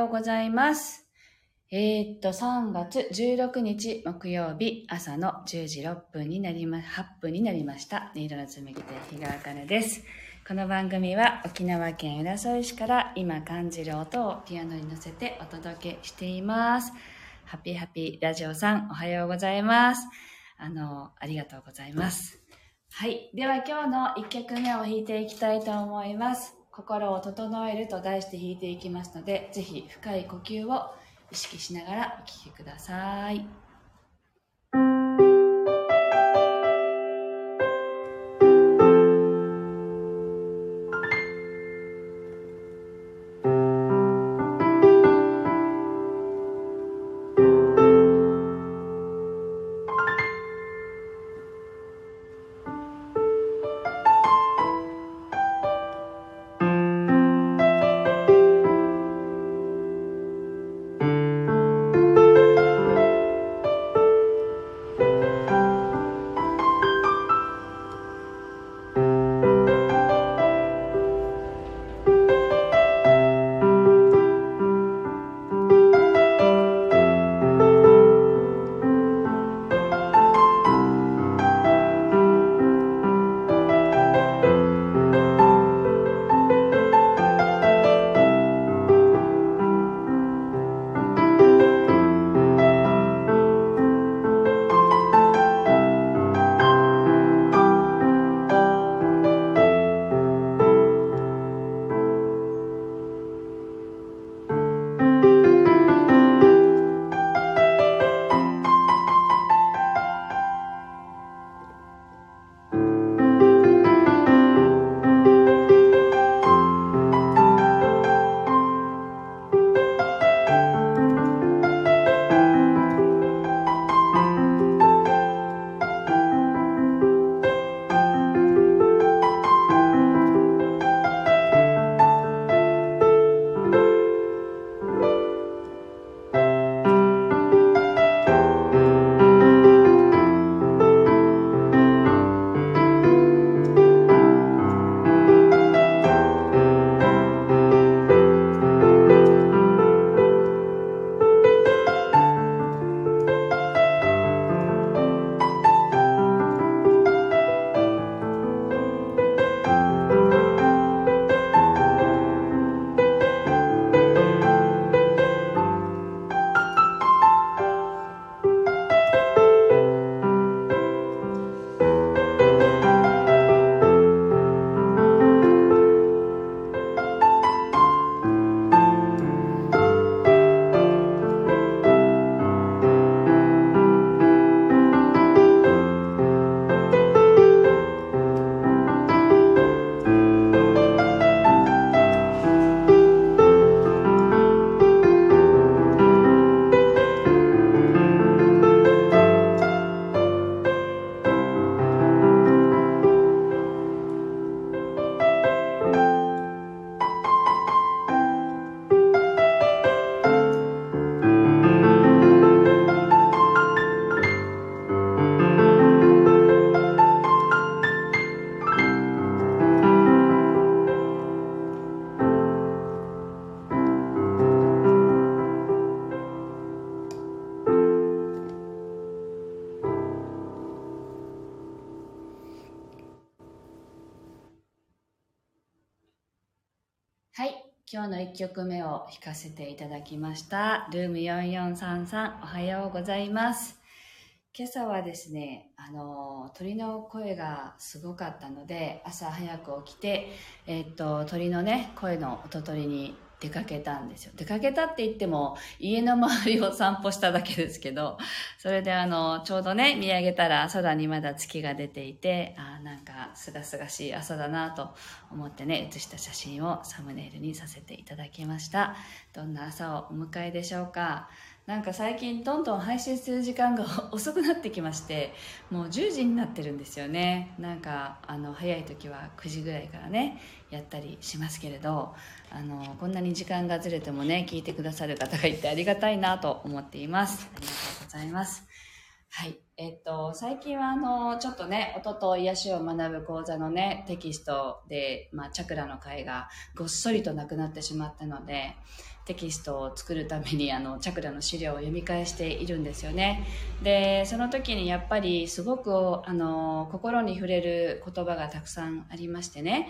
ようございます。えー、っと、3月16日木曜日朝の10時6分になりま、8分になりました。音色の紡ぎ手、日川茜です。この番組は沖縄県浦添市から今感じる音をピアノに乗せてお届けしています。ハッピーハッピーラジオさん、おはようございます。あの、ありがとうございます。はい。では今日の1曲目を弾いていきたいと思います。心を整えると題して弾いていきますので、ぜひ深い呼吸を意識しながらお聴きください。今日の1曲目を弾かせていただきました。ルーム4433おはようございます。今朝はですね、あの、鳥の声がすごかったので、朝早く起きて、えっと、鳥のね、声の音取りに出かけたんですよ。出かけたって言っても、家の周りを散歩しただけですけど、それであの、ちょうどね、見上げたら空にまだ月が出ていて、ああ、なんか、すがすがしい朝だなと思ってね、写した写真をサムネイルにさせていただきました。どんな朝をお迎えでしょうか？なんか最近どんどん配信する時間が 遅くなってきましてもう10時になってるんですよね。なんかあの早い時は9時ぐらいからねやったりしますけれどあのこんなに時間がずれてもね聞いてくださる方がいてありがたいなと思っています。ありがとうございます。はい。最近はあのちょっとね音と癒しを学ぶ講座のねテキストで、まあ、チャクラの会がごっそりとなくなってしまったのでテキストを作るためにあのチャクラの資料を読み返しているんですよね。でその時にやっぱりすごくあの心に触れる言葉がたくさんありましてね。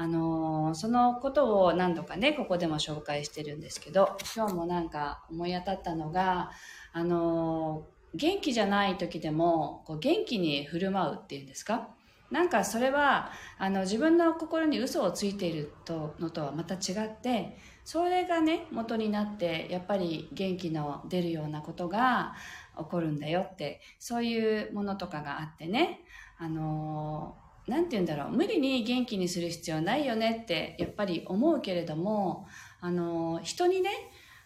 あのそのことを何度かねここでも紹介してるんですけど今日もなんか思い当たったのがあの元気じゃない時でもこう元気に振る舞うっていうんですか？なんかそれはあの自分の心に嘘をついているとのとはまた違ってそれがね元になってやっぱり元気の出るようなことが起こるんだよってそういうものとかがあってねあの何て言うんだろう無理に元気にする必要ないよねってやっぱり思うけれどもあの人にね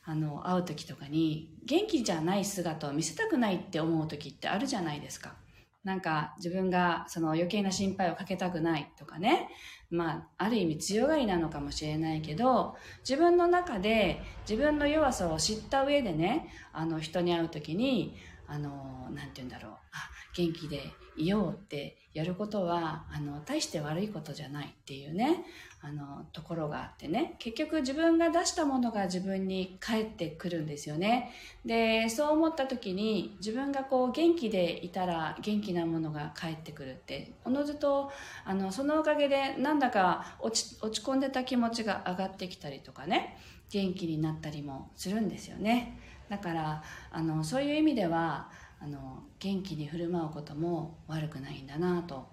あの会う時とかに元気じゃない姿を見せたくないって思う時ってあるじゃないですか。なんか自分がその余計な心配をかけたくないとかね。まあ、ある意味強がりなのかもしれないけど、自分の中で自分の弱さを知った上でね、あの人に会う時に、あの、なんて言うんだろう。あ、元気でいようってやることは、あの、大して悪いことじゃないっていうね、あの、ところがあってね、結局自分が出したものが自分に返ってくるんですよね。で、そう思った時に自分がこう元気でいたら元気なものが返ってくるって、おのずと、あの、そのおかげでなんだか落ち、落ち込んでた気持ちが上がってきたりとかね、元気になったりもするんですよね。だから、あの、そういう意味では、あの元気に振る舞うことも悪くないんだなと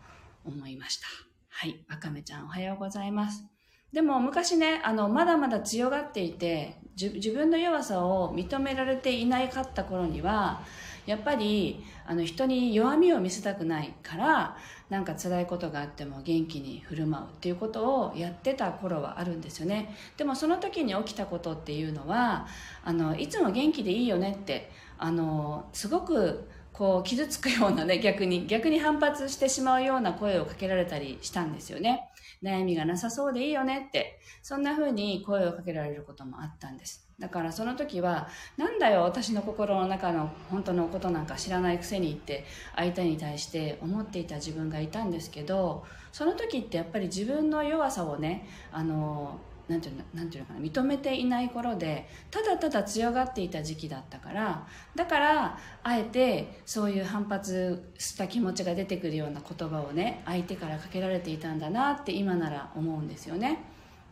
思いました。はい。わかめちゃんおはようございます。でも昔ねあのまだまだ強がっていて自分の弱さを認められていないかった頃にはやっぱりあの人に弱みを見せたくないからなんか辛いことがあっても元気に振る舞うっていうことをやってた頃はあるんですよね。でもその時に起きたことっていうのはあのいつも元気でいいよねってあのすごくこう傷つくようなね 逆に逆に反発してしまうような声をかけられたりしたんですよね。悩みがなさそうでいいよねって。そんな風に声をかけられることもあったんです。だからその時はなんだよ私の心の中の本当のことなんか知らないくせにって相手に対して思っていた自分がいたんですけどその時ってやっぱり自分の弱さをねあのなんていうのなんていうのかな認めていない頃でただただ強がっていた時期だったからだからあえてそういう反発した気持ちが出てくるような言葉をね相手からかけられていたんだなって今なら思うんですよね。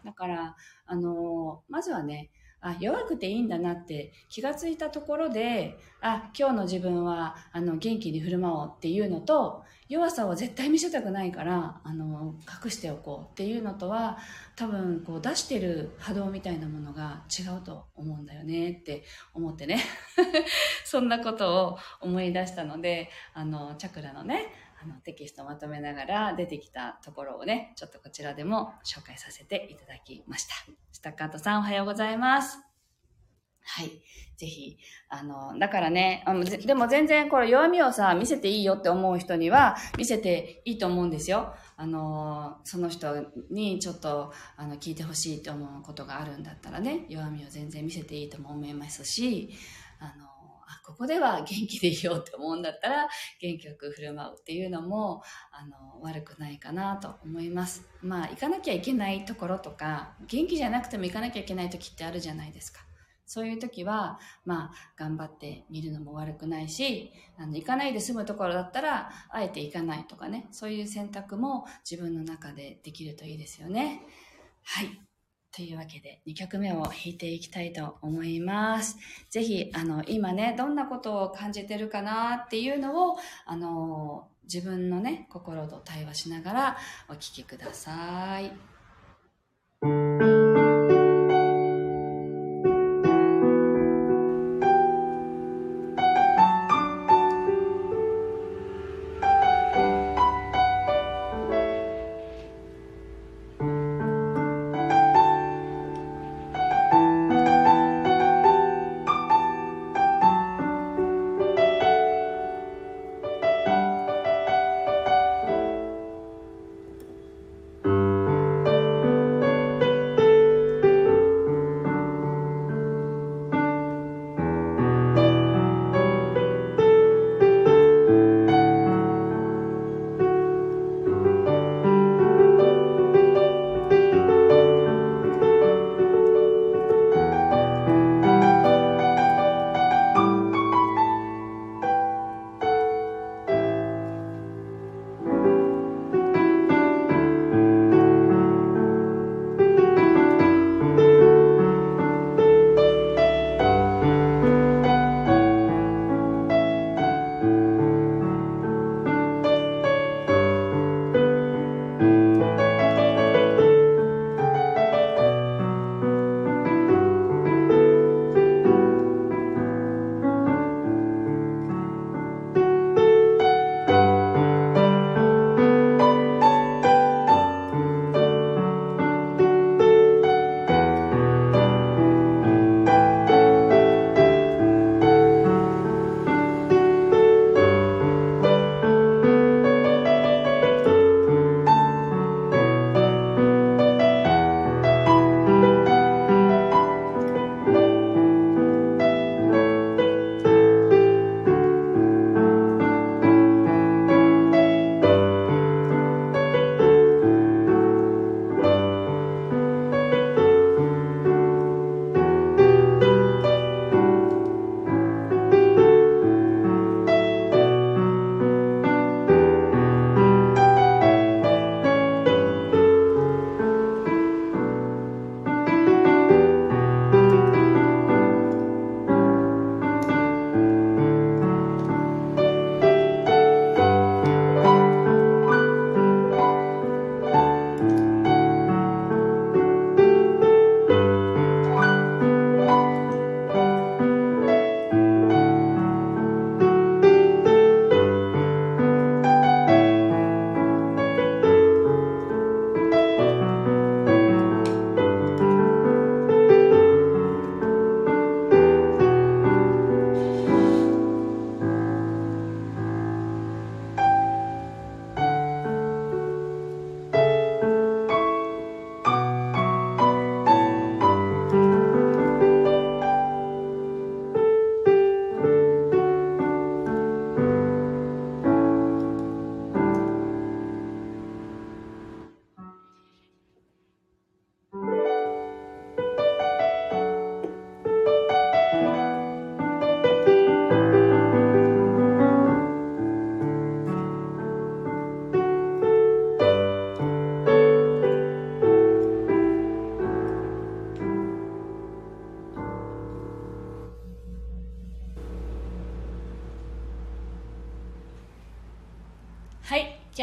だからあのまずはねあ弱くていいんだなって気がついたところであ今日の自分はあの元気に振る舞おうっていうのと弱さを絶対見せたくないからあの隠しておこうっていうのとは多分こう出してる波動みたいなものが違うと思うんだよねって思ってね。そんなことを思い出したのであのチャクラのねあのテキストまとめながら出てきたところをね、ちょっとこちらでも紹介させていただきました。スタッカートさんおはようございます。はい。ぜひ、あの、だからね、あのでも全然これ弱みをさ、見せていいよって思う人には見せていいと思うんですよ。あの、その人にちょっと、あの、聞いてほしいって思うことがあるんだったらね、弱みを全然見せていいとも思いますし、あの、ここでは元気でいようって思うんだったら元気よく振る舞うっていうのもあの悪くないかなと思いますまあ行かなきゃいけないところとか元気じゃなくても行かなきゃいけない時ってあるじゃないですかそういう時は、まあ、頑張ってみるのも悪くないし、あの、行かないで済むところだったら、あえて行かないとかね、そういう選択も自分の中でできるといいですよね。はい。というわけで、2曲目を弾いていきたいと思います。ぜひ、あの、今ね、どんなことを感じてるかなっていうのを、あの、自分のね、心と対話しながらお聴きください。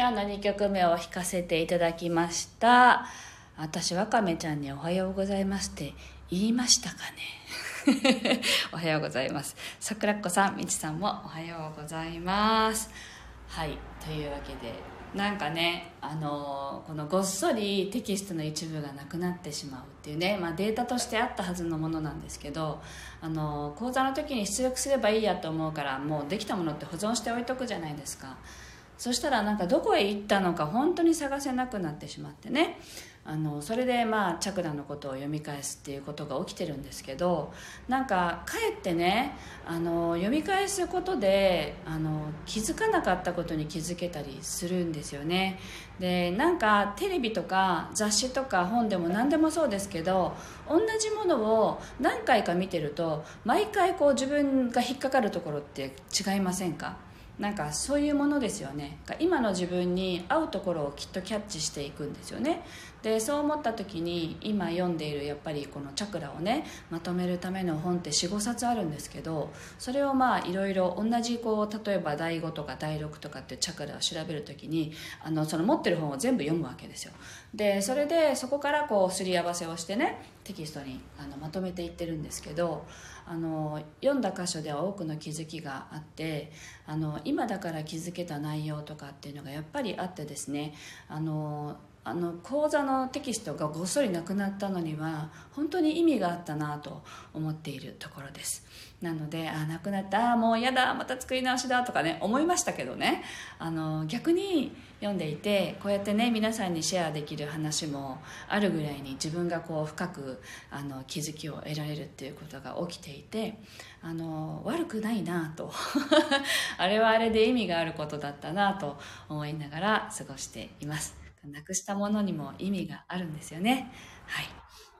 はい。今日の2曲目を弾かせていただきました。私、わかめちゃんにおはようございますって言いましたかね？おはようございます。桜っ子さん、みちさんもおはようございます。はい。というわけで、なんかね、あのーこのごっそりテキストの一部がなくなってしまうっていうね、まあ、データとしてあったはずのものなんですけど、あのー講座の時に出力すればいいやと思うからもうできたものって保存しておいとくじゃないですかそしたらなんかどこへ行ったのか本当に探せなくなってしまってね。あのそれでまあチャクラのことを読み返すっていうことが起きてるんですけどなんかかえってねあの読み返すことであの気づかなかったことに気づけたりするんですよね。でなんかテレビとか雑誌とか本でも何でもそうですけど同じものを何回か見てると毎回こう自分が引っかかるところって違いませんか？なんかそういうものですよね。今の自分に合うところをきっとキャッチしていくんですよね。でそう思った時に今読んでいるやっぱりこのチャクラをねまとめるための本って45冊あるんですけどそれをまあいろいろ同じこう例えば第5とか第6とかってチャクラを調べる時にあのその持ってる本を全部読むわけですよ。でそれでそこからこうすり合わせをしてねテキストにあのまとめていってるんですけどあの読んだ箇所では多くの気づきがあってあの今だから気づけた内容とかっていうのがやっぱりあってですねあのあの講座のテキストがごっそりなくなったのには本当に意味があったなと思っているところです。なのであなくなったあもう嫌だまた作り直しだとかね思いましたけどね。あの逆に読んでいてこうやってね皆さんにシェアできる話もあるぐらいに自分がこう深くあの気づきを得られるっていうことが起きていてあの悪くないなと。あれはあれで意味があることだったなと思いながら過ごしています。なくしたものにも意味があるんですよね。はい。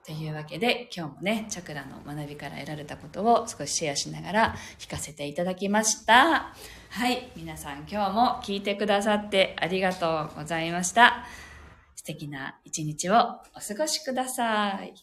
というわけで今日もねチャクラの学びから得られたことを少しシェアしながら聞かせていただきました。はい。皆さん今日も聞いてくださってありがとうございました。素敵な一日をお過ごしください。